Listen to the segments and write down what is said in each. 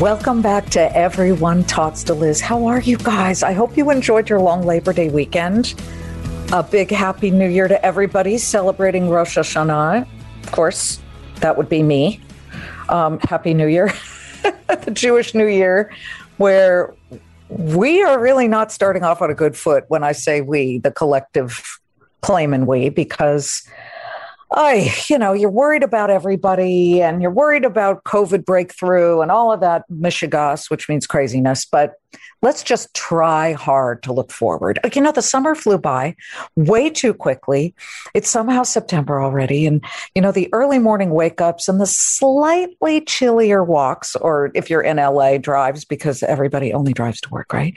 Welcome back to Everyone Talks to Liz. How are you guys? I hope you enjoyed your long Labor Day weekend. A big Happy New Year to everybody celebrating Rosh Hashanah. Of course, that would be me. Um, Happy New Year, the Jewish New Year, where we are really not starting off on a good foot when I say we, the collective claim and we, because I, you know, you're worried about everybody and you're worried about COVID breakthrough and all of that mishigas, which means craziness. But let's just try hard to look forward. You know, the summer flew by way too quickly. It's somehow September already. And, you know, the early morning wake ups and the slightly chillier walks, or if you're in LA, drives, because everybody only drives to work, right?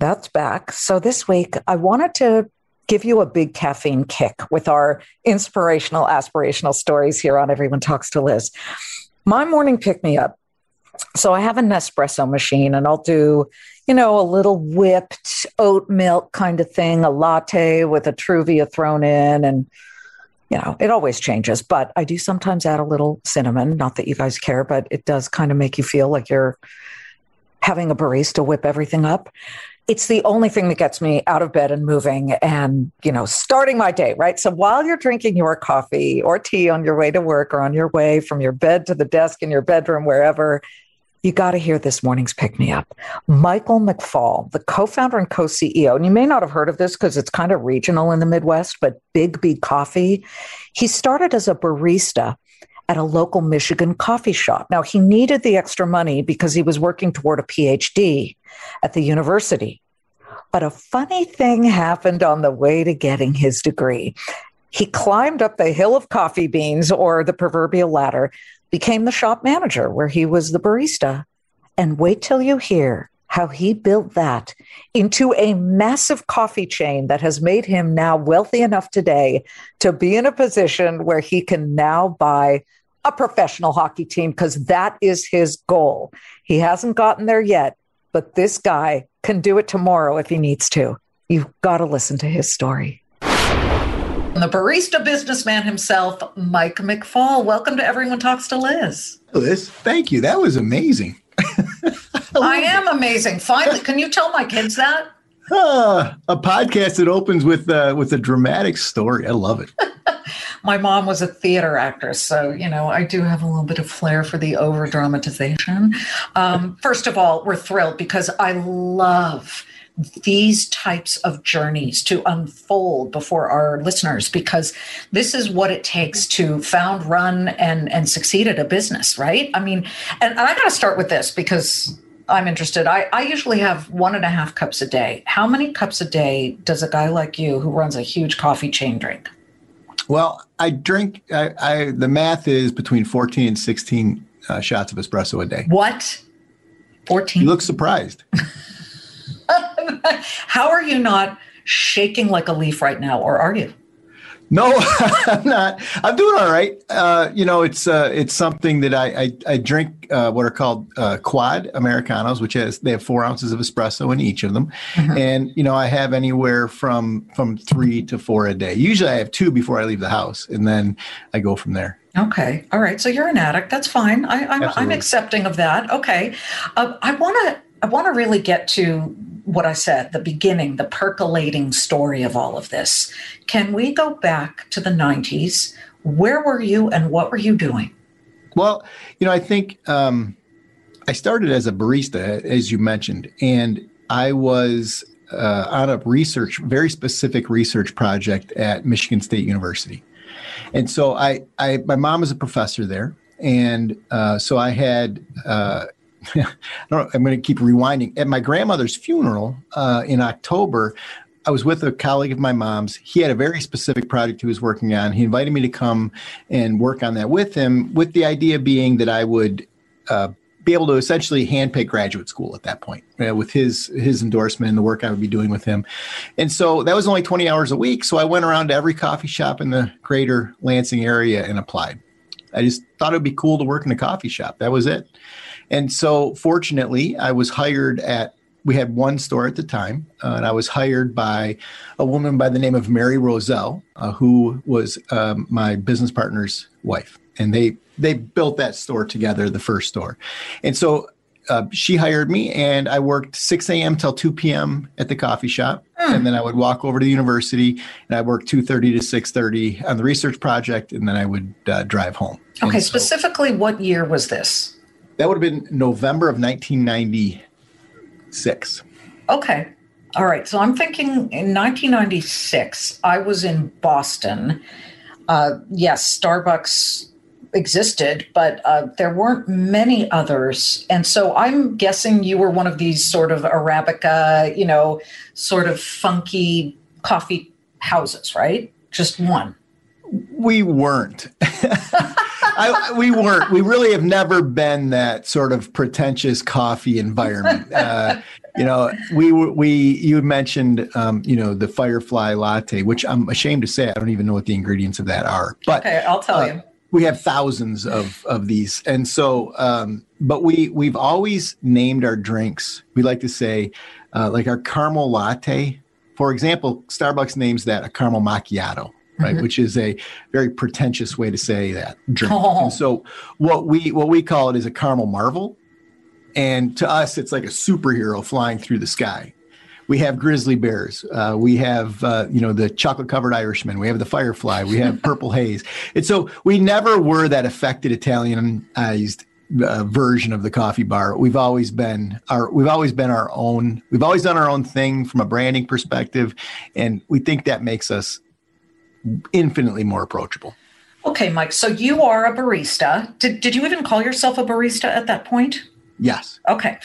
That's back. So this week, I wanted to give you a big caffeine kick with our inspirational, aspirational stories here on Everyone Talks to Liz. My morning pick me up. So I have a Nespresso machine and I'll do, you know, a little whipped oat milk kind of thing, a latte with a Truvia thrown in. And, you know, it always changes, but I do sometimes add a little cinnamon. Not that you guys care, but it does kind of make you feel like you're having a barista whip everything up it's the only thing that gets me out of bed and moving and you know starting my day right so while you're drinking your coffee or tea on your way to work or on your way from your bed to the desk in your bedroom wherever you got to hear this morning's pick me up. Michael McFall, the co founder and co CEO, and you may not have heard of this because it's kind of regional in the Midwest, but Biggby Coffee. He started as a barista at a local Michigan coffee shop. Now, he needed the extra money because he was working toward a PhD at the university. But a funny thing happened on the way to getting his degree. He climbed up the hill of coffee beans or the proverbial ladder, became the shop manager where he was the barista. And wait till you hear how he built that into a massive coffee chain that has made him now wealthy enough today to be in a position where he can now buy a professional hockey team because that is his goal. He hasn't gotten there yet, but this guy can do it tomorrow if he needs to. You've got to listen to his story. The barista businessman himself, Mike McFall. Welcome to Everyone Talks to Liz. Liz, thank you. That was amazing. I am amazing. Finally, can you tell my kids that? Uh, a podcast that opens with uh, with a dramatic story. I love it. my mom was a theater actress, so you know I do have a little bit of flair for the over dramatization. Um, first of all, we're thrilled because I love these types of journeys to unfold before our listeners because this is what it takes to found run and and succeed at a business right? I mean and, and i got to start with this because i'm interested. I, I usually have one and a half cups a day. How many cups a day does a guy like you who runs a huge coffee chain drink well i drink i, I the math is between 14 and 16 uh, shots of espresso a day. What? 14 you look surprised. How are you not shaking like a leaf right now, or are you? No, I'm not. I'm doing all right. Uh, you know, it's uh, it's something that I I, I drink uh, what are called uh, quad americanos, which has they have four ounces of espresso in each of them, mm-hmm. and you know I have anywhere from from three to four a day. Usually I have two before I leave the house, and then I go from there. Okay, all right. So you're an addict. That's fine. I, I'm, I'm accepting of that. Okay, uh, I want to I want to really get to what I said, the beginning, the percolating story of all of this. Can we go back to the 90s? Where were you and what were you doing? Well, you know, I think um, I started as a barista, as you mentioned, and I was uh, on a research, very specific research project at Michigan State University. And so I, I my mom is a professor there. And uh, so I had uh, I am going to keep rewinding. At my grandmother's funeral uh, in October, I was with a colleague of my mom's. He had a very specific project he was working on. He invited me to come and work on that with him, with the idea being that I would uh, be able to essentially handpick graduate school at that point uh, with his his endorsement and the work I would be doing with him. And so that was only 20 hours a week. So I went around to every coffee shop in the greater Lansing area and applied. I just thought it would be cool to work in a coffee shop. That was it. And so fortunately, I was hired at we had one store at the time, uh, and I was hired by a woman by the name of Mary Roselle, uh, who was um, my business partner's wife, and they they built that store together, the first store, and so. Uh, she hired me, and I worked 6 a.m. till 2 p.m. at the coffee shop, mm. and then I would walk over to the university, and I worked 2:30 to 6:30 on the research project, and then I would uh, drive home. Okay, so, specifically, what year was this? That would have been November of 1996. Okay. All right. So I'm thinking in 1996, I was in Boston. Uh, yes, Starbucks existed, but uh, there weren't many others. And so I'm guessing you were one of these sort of Arabica, you know, sort of funky coffee houses, right? Just one. We weren't. I, we weren't. We really have never been that sort of pretentious coffee environment. Uh, you know, we we you mentioned um, you know the Firefly latte, which I'm ashamed to say I don't even know what the ingredients of that are. But okay, I'll tell uh, you. We have thousands of of these, and so um, but we we've always named our drinks. We like to say uh, like our caramel latte, for example. Starbucks names that a caramel macchiato right? Mm-hmm. Which is a very pretentious way to say that drink. Oh. And so what we what we call it is a caramel marvel, and to us it's like a superhero flying through the sky. We have grizzly bears. Uh, we have uh, you know the chocolate covered Irishman. We have the firefly. We have purple haze. And so we never were that affected Italianized uh, version of the coffee bar. We've always been our we've always been our own. We've always done our own thing from a branding perspective, and we think that makes us infinitely more approachable. Okay, Mike. So you are a barista. Did, did you even call yourself a barista at that point? Yes. Okay.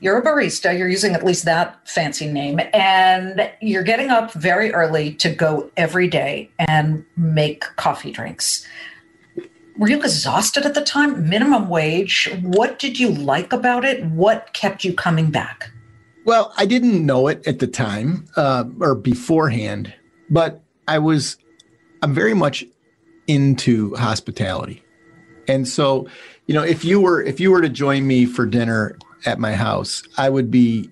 You're a barista. You're using at least that fancy name. And you're getting up very early to go every day and make coffee drinks. Were you exhausted at the time? Minimum wage. What did you like about it? What kept you coming back? Well, I didn't know it at the time uh, or beforehand, but I was I'm very much into hospitality. And so, you know, if you were if you were to join me for dinner at my house, I would be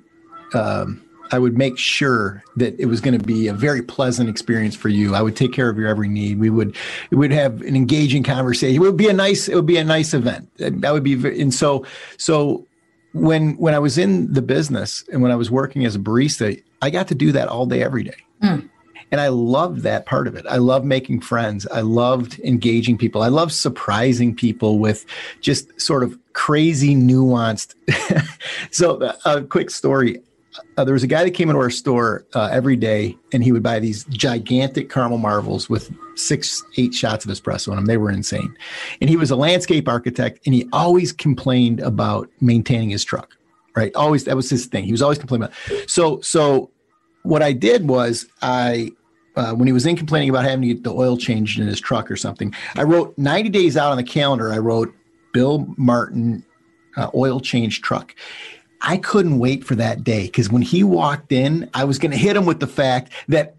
um, I would make sure that it was going to be a very pleasant experience for you. I would take care of your every need. We would we would have an engaging conversation. It would be a nice it would be a nice event. That would be and so so when when I was in the business and when I was working as a barista, I got to do that all day every day. Mm. And I loved that part of it. I love making friends. I loved engaging people. I love surprising people with just sort of crazy, nuanced. so, uh, a quick story. Uh, there was a guy that came into our store uh, every day and he would buy these gigantic caramel marvels with six, eight shots of espresso in them. They were insane. And he was a landscape architect and he always complained about maintaining his truck, right? Always, that was his thing. He was always complaining about. it. So, so what I did was I uh, when he was in complaining about having to get the oil changed in his truck or something, I wrote 90 days out on the calendar. I wrote Bill Martin uh, oil change truck. I couldn't wait for that day because when he walked in, I was going to hit him with the fact that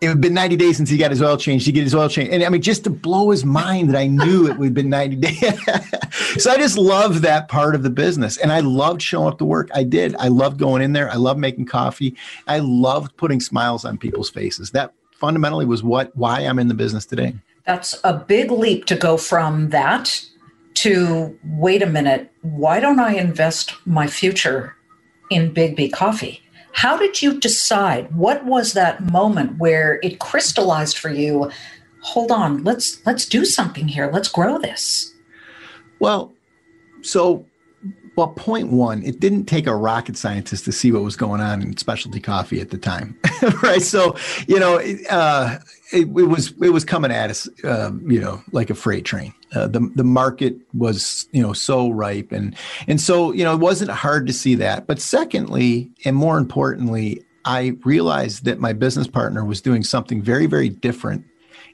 it had been 90 days since he got his oil changed. He get his oil changed. And I mean, just to blow his mind that I knew it would have been 90 days. so I just love that part of the business. And I loved showing up to work. I did. I loved going in there. I loved making coffee. I loved putting smiles on people's faces. That fundamentally was what why I'm in the business today. That's a big leap to go from that to wait a minute, why don't I invest my future in Biggby Coffee? How did you decide? What was that moment where it crystallized for you? Hold on, let's let's do something here. Let's grow this. Well, so well, point one, it didn't take a rocket scientist to see what was going on in specialty coffee at the time, right? So, you know, uh, it, it, was it was coming at us, um, you know, like a freight train. Uh, the the market was, you know, so ripe, and and so you know, it wasn't hard to see that. But secondly, and more importantly, I realized that my business partner was doing something very, very different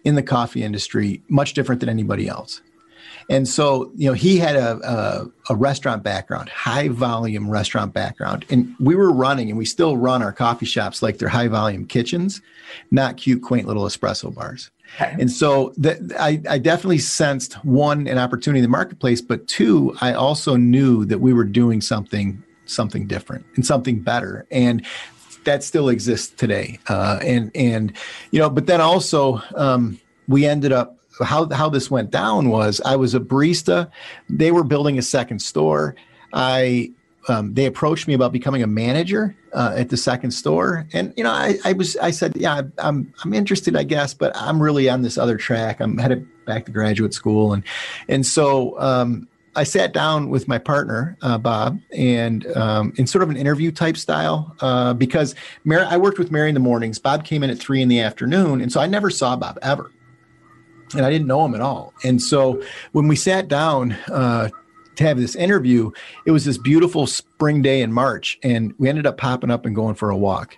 in the coffee industry, much different than anybody else. And so, you know, he had a, a, a, restaurant background, high volume restaurant background. And we were running, and we still run our coffee shops like they're high volume kitchens, not cute, quaint little espresso bars. Okay. And so that I, I definitely sensed one, an opportunity in the marketplace, but two, I also knew that we were doing something something different and something better. And that still exists today. Uh, and and you know, but then also um, we ended up how how this went down was I was a barista. They were building a second store. I um, they approached me about becoming a manager uh, at the second store, and you know I, I was I said yeah I'm I'm interested I guess, but I'm really on this other track. I'm headed back to graduate school, and and so um, I sat down with my partner, uh, Bob, and um, in sort of an interview type style, uh, because Mary, I worked with Mary in the mornings. Bob came in at three in the afternoon, and so I never saw Bob ever, and I didn't know him at all. And so when we sat down uh, to have this interview, it was this beautiful spring day in March, and we ended up popping up and going for a walk.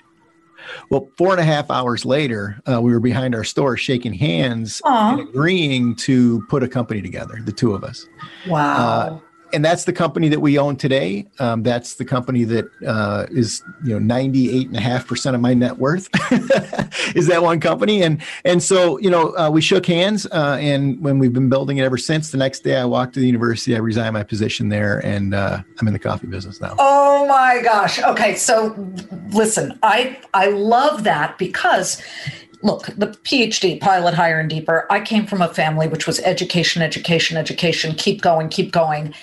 Well, four and a half hours later, uh, we were behind our store shaking hands Aww. and agreeing to put a company together, the two of us. Wow. Uh, and that's the company that we own today. Um, that's the company that uh, is, you know, 98 and a half percent of my net worth is that one company. And, and so, you know, uh, we shook hands uh, and when we've been building it ever since the next day I walked to the university, I resigned my position there and uh, I'm in the coffee business now. Oh my gosh. Okay. So listen, I, I love that because look, the PhD, pilot higher and deeper, I came from a family which was education, education, education, keep going, keep going.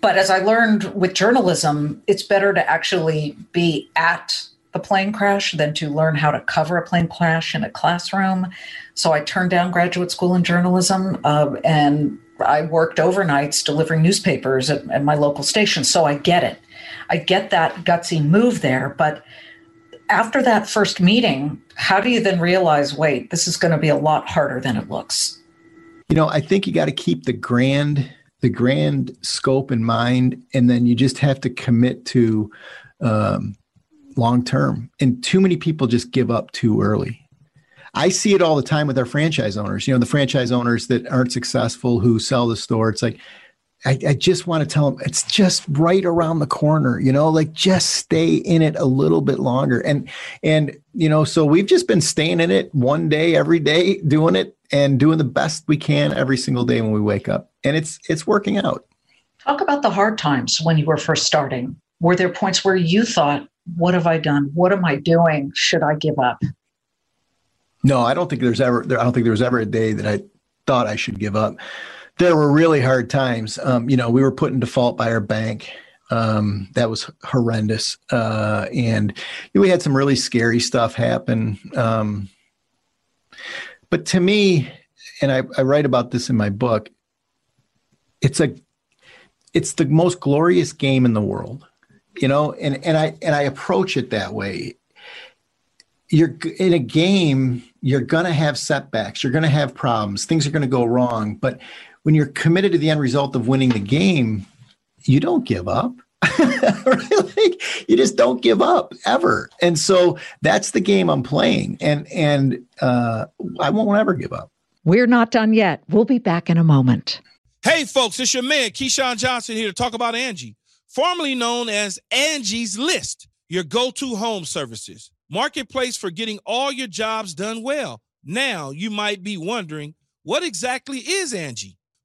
But as I learned with journalism, it's better to actually be at the plane crash than to learn how to cover a plane crash in a classroom. So I turned down graduate school in journalism uh, and I worked overnights delivering newspapers at, at my local station. So I get it. I get that gutsy move there. But after that first meeting, how do you then realize, wait, this is going to be a lot harder than it looks? You know, I think you got to keep the grand the grand scope in mind, and then you just have to commit to um, long term. And too many people just give up too early. I see it all the time with our franchise owners. You know, the franchise owners that aren't successful who sell the store. It's like, I, I, just want to tell them it's just right around the corner, you know, like just stay in it a little bit longer. And, and, you know, so we've just been staying in it one day, every day, doing it and doing the best we can every single day when we wake up. And it's, it's working out. Talk about the hard times when you were first starting. Were there points where you thought, what have I done? What am I doing? Should I give up? No, I don't think there's ever, I don't think there was ever a day that I thought I should give up there were really hard times. Um, you know, we were put in default by our bank. Um, that was horrendous. Uh, and we had some really scary stuff happen. Um, but to me, and I, I write about this in my book, it's a it's the most glorious game in the world you know and and i and i approach it that way you're in a game you're going to have setbacks you're going to have problems things are going to go wrong but when you're committed to the end result of winning the game, you don't give up. like, you just don't give up ever. And so that's the game I'm playing. And and uh, I won't ever give up. We're not done yet. We'll be back in a moment. Hey folks, it's your man Keyshawn Johnson here to talk about Angie, formerly known as Angie's List, your go-to home services. Marketplace for getting all your jobs done well. Now you might be wondering, what exactly is Angie?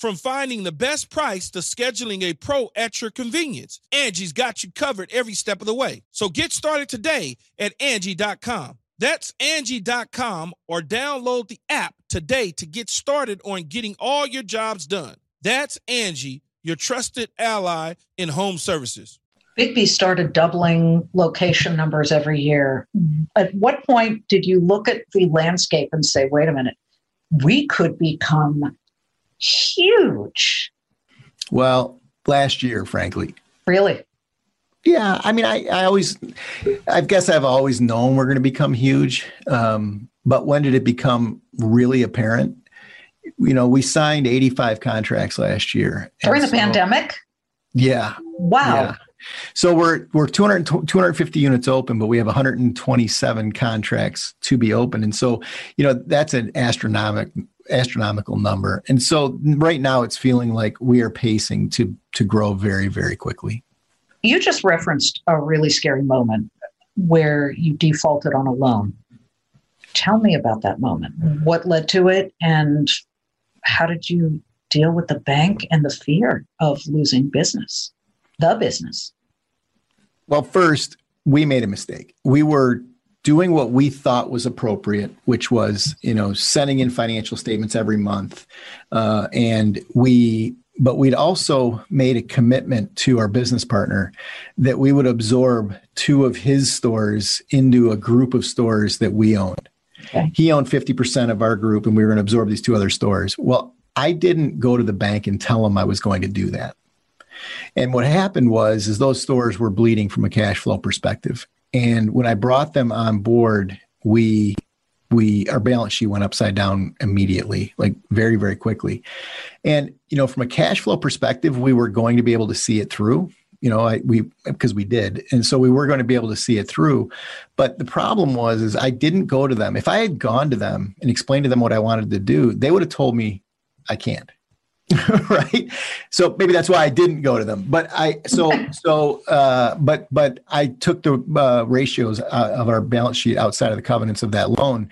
From finding the best price to scheduling a pro at your convenience, Angie's got you covered every step of the way. So get started today at Angie.com. That's Angie.com or download the app today to get started on getting all your jobs done. That's Angie, your trusted ally in home services. Biggby started doubling location numbers every year. At what point did you look at the landscape and say, wait a minute, we could become huge? Well, last year, frankly. Really? Yeah. I mean, I, I always, I guess I've always known we're going to become huge. Um, but when did it become really apparent? You know, we signed 85 contracts last year. During the so, pandemic? Yeah. Wow. Yeah. So we're we're 200, 250 units open, but we have 127 contracts to be open, and so you know that's an astronomical astronomical number. And so right now it's feeling like we are pacing to to grow very very quickly. You just referenced a really scary moment where you defaulted on a loan. Tell me about that moment. What led to it, and how did you deal with the bank and the fear of losing business? the business? Well, first, we made a mistake. We were doing what we thought was appropriate, which was, you know, sending in financial statements every month. Uh, and we, but we'd also made a commitment to our business partner that we would absorb two of his stores into a group of stores that we owned. Okay. He owned 50% of our group and we were going to absorb these two other stores. Well, I didn't go to the bank and tell him I was going to do that. And what happened was is those stores were bleeding from a cash flow perspective. And when I brought them on board, we we our balance sheet went upside down immediately, like very very quickly. And you know, from a cash flow perspective, we were going to be able to see it through. You know, I we because we did, and so we were going to be able to see it through. But the problem was, is I didn't go to them. If I had gone to them and explained to them what I wanted to do, they would have told me I can't. right? So maybe that's why i didn't go to them. But i so so uh, but but i took the uh, ratios uh, of our balance sheet outside of the covenants of that loan.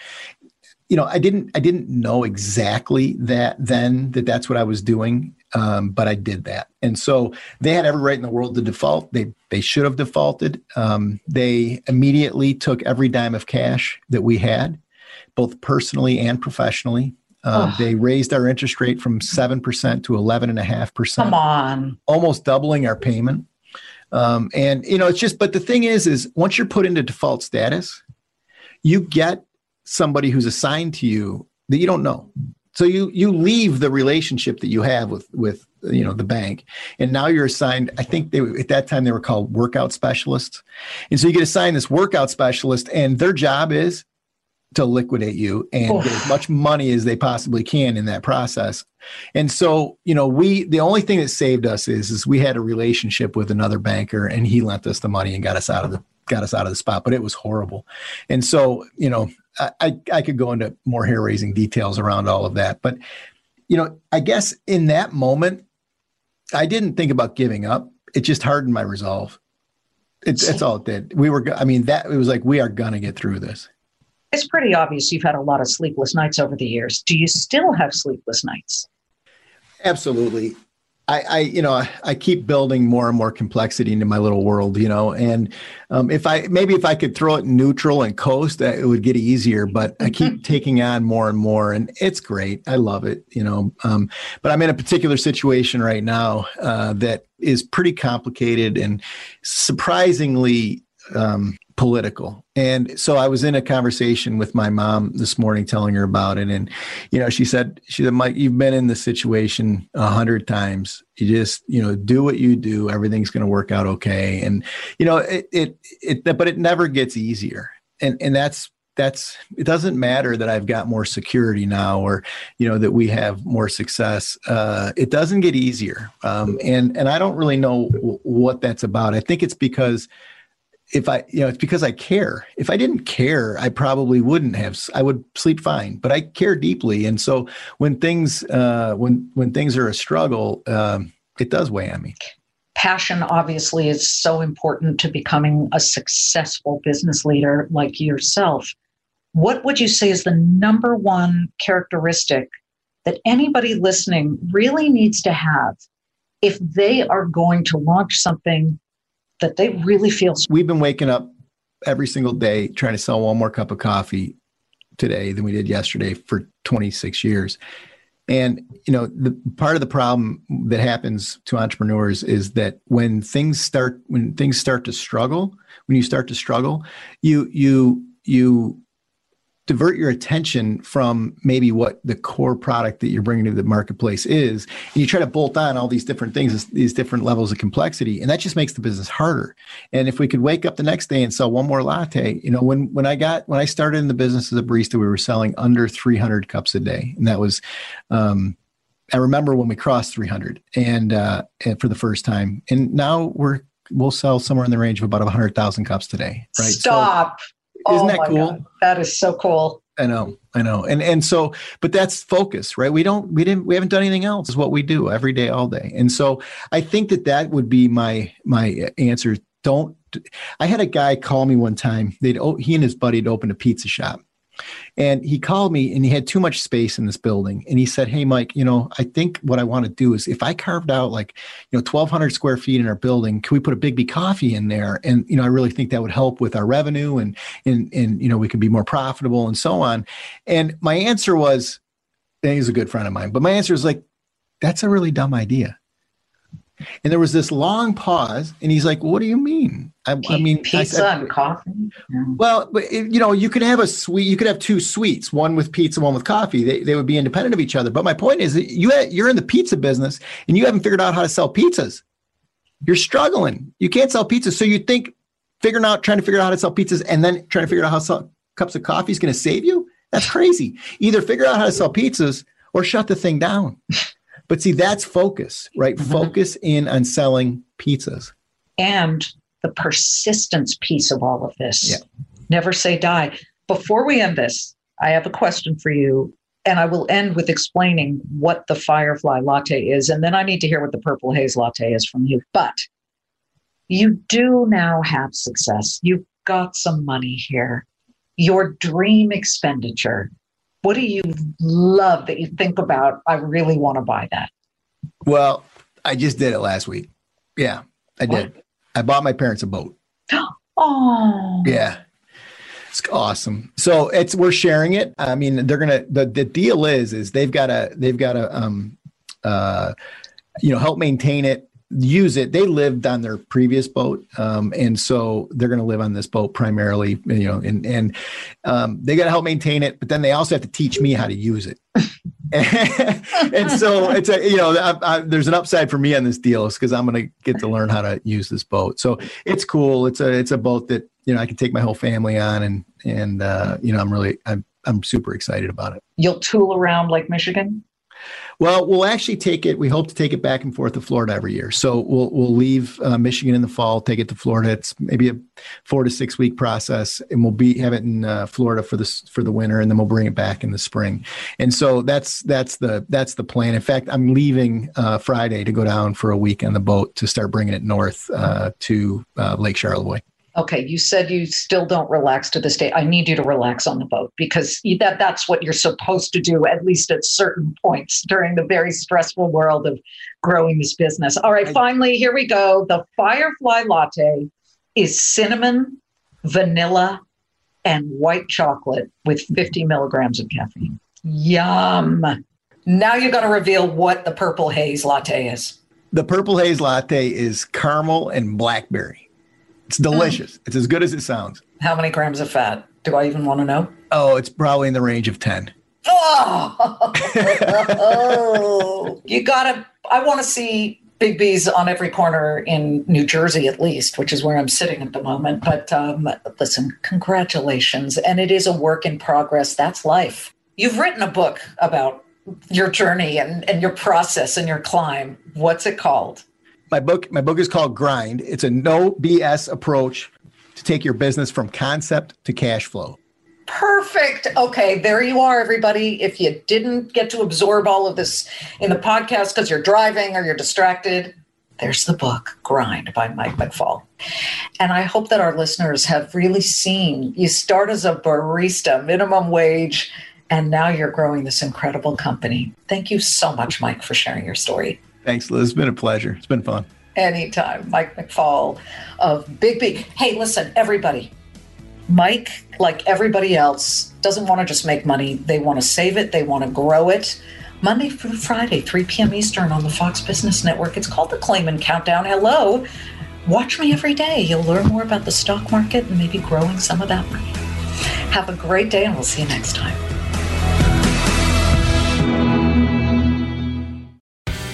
You know i didn't i didn't know exactly that then that that's what i was doing um, but i did that. And so they had every right in the world to default. They they should have defaulted. Um, they immediately took every dime of cash that we had both personally and professionally um, they raised our interest rate from 7% to 11.5%. Come on. Almost doubling our payment. Um, and, you know, it's just, but the thing is, is once you're put into default status, you get somebody who's assigned to you that you don't know. So you you leave the relationship that you have with with you know the bank, and now you're assigned. I think they at that time they were called workout specialists, and so you get assigned this workout specialist, and their job is to liquidate you and oh. get as oh. much money as they possibly can in that process. And so, you know, we the only thing that saved us is is we had a relationship with another banker and he lent us the money and got us out of the got us out of the spot, but it was horrible. And so, you know, I I could go into more hair raising details around all of that, but you know, I guess in that moment I didn't think about giving up. It just hardened my resolve. It's that's all it did. We were I mean that it was like we are going to get through this it's pretty obvious you've had a lot of sleepless nights over the years. Do you still have sleepless nights? Absolutely. I, I, you know, I, keep building more and more complexity into my little world, you know, and um, if I maybe if I could throw it neutral and coast, it would get easier. But I keep taking on more and more, and it's great. I love it, you know. Um, but I'm in a particular situation right now uh, that is pretty complicated and surprisingly um, political. And so I was in a conversation with my mom this morning, telling her about it. And, you know, she said, she said, Mike, you've been in this situation a hundred times. You just, you know, do what you do. Everything's going to work out okay. And, you know, it, it, it, but it never gets easier. And, and that's, that's, it doesn't matter that I've got more security now or, you know, that we have more success. Uh, it doesn't get easier. Um, and, and I don't really know what that's about. I think it's because, if I, you know, it's because I care. If I didn't care, I probably wouldn't have. I would sleep fine, but I care deeply, and so when things, uh, when when things are a struggle, um, it does weigh on me. passion obviously is so important to becoming a successful business leader like yourself. What would you say is the number one characteristic that anybody listening really needs to have if they are going to launch something that they really feel? We've been waking up every single day trying to sell one more cup of coffee today than we did yesterday for 26 years. And you know, the part of the problem that happens to entrepreneurs is that when things start when things start to struggle, when you start to struggle, you you you divert your attention from maybe what the core product that you're bringing to the marketplace is and you try to bolt on all these different things these different levels of complexity and that just makes the business harder. And if we could wake up the next day and sell one more latte you know when when i got when i started in the business as a barista we were selling under 300 cups a day and that was um, i remember when we crossed 300 and uh, for the first time. And now we're we'll sell somewhere in the range of about 100,000 cups today right? Stop. so, isn't oh that cool? God. That is so cool. I know, I know. And and so, but that's focus, right? We don't, we didn't, we haven't done anything else. Is what we do every day, all day. And so, I think that that would be my my answer. Don't. I had a guy call me one time. They'd he and his buddy had opened a pizza shop, and he called me and he had too much space in this building. And he said, Hey, Mike, you know, I think what I want to do is if I carved out like, you know, 1,200 square feet in our building, can we put a Biggby coffee in there? And, you know, I really think that would help with our revenue and, and, and, you know, we could be more profitable and so on. And my answer was, he's a good friend of mine, but my answer is like, that's a really dumb idea. And there was this long pause, and he's like, "What do you mean?" I, I mean, pizza I and coffee. Yeah. Well, but it, you know, you could have a suite. You could have two suites, one with pizza, one with coffee. They, they would be independent of each other. But my point is, that you you're in the pizza business, and you haven't figured out how to sell pizzas. You're struggling. You can't sell pizzas, so you think figuring out, trying to figure out how to sell pizzas, and then trying to figure out how to sell cups of coffee is going to save you. That's crazy. Either figure out how to sell pizzas or shut the thing down. But see, that's focus, right? Mm-hmm. Focus in on selling pizzas. And the persistence piece of all of this. Yeah. Never say die. Before we end this, I have a question for you. And I will end with explaining what the Firefly latte is. And then I need to hear what the Purple Haze latte is from you. But you do now have success. You've got some money here. Your dream expenditure what do you love that you think about? I really want to buy that. Well, I just did it last week. Yeah, I what? did. I bought my parents a boat. oh. Yeah. It's awesome. So it's we're sharing it. I mean, they're gonna the, the deal is is they've got to they've got to um uh you know help maintain it use it. They lived on their previous boat, um, and so they're going to live on this boat primarily. You know, and and um, they got to help maintain it, but then they also have to teach me how to use it. and so it's a you know I, I, there's an upside for me on this deal is because I'm going to get to learn how to use this boat. So it's cool. It's a it's a boat that you know I can take my whole family on, and and uh, you know I'm really I'm I'm super excited about it. You'll tool around Lake Michigan. Well, we'll actually take it. We hope to take it back and forth to Florida every year. So we'll we'll leave uh, Michigan in the fall, take it to Florida. It's maybe a four to six week process, and we'll be have it in uh, Florida for this for the winter, and then we'll bring it back in the spring. And so that's that's the that's the plan. In fact, I'm leaving uh, Friday to go down for a week on the boat to start bringing it north uh, to uh, Lake Charlevoix okay you said you still don't relax to this day. I need you to relax on the boat because that that's what you're supposed to do at least at certain points during the very stressful world of growing this business. All right finally here we go. The firefly latte is cinnamon vanilla and white chocolate with 50 milligrams of caffeine. Yum. Now you got to reveal what the purple haze latte is. The purple haze latte is caramel and blackberry it's delicious. Mm. It's as good as it sounds. How many grams of fat? Do I even want to know? Oh, it's probably in the range of 10. Oh, you gotta, I want to see Biggby's on every corner in New Jersey, at least, which is where I'm sitting at the moment. But um, listen, congratulations. And it is a work in progress. That's life. You've written a book about your journey and, and your process and your climb. What's it called? My book my book is called grind it's a no bs approach to take your business from concept to cash flow perfect okay there you are everybody if you didn't get to absorb all of this in the podcast because you're driving or you're distracted There's the book, Grind by Mike McFall. And I hope that our listeners have really seen you start as a barista, minimum wage, and now you're growing this incredible company. Thank you so much, Mike, for sharing your story. Thanks, Liz. It's been a pleasure. It's been fun. Anytime. Mike McFall of Biggby. Hey, listen, everybody. Mike, like everybody else, doesn't want to just make money. They want to save it, they want to grow it. Monday through Friday, 3 p.m. Eastern on the Fox Business Network. It's called the Claman Countdown. Hello. Watch me every day. You'll learn more about the stock market and maybe growing some of that money. Have a great day, and we'll see you next time.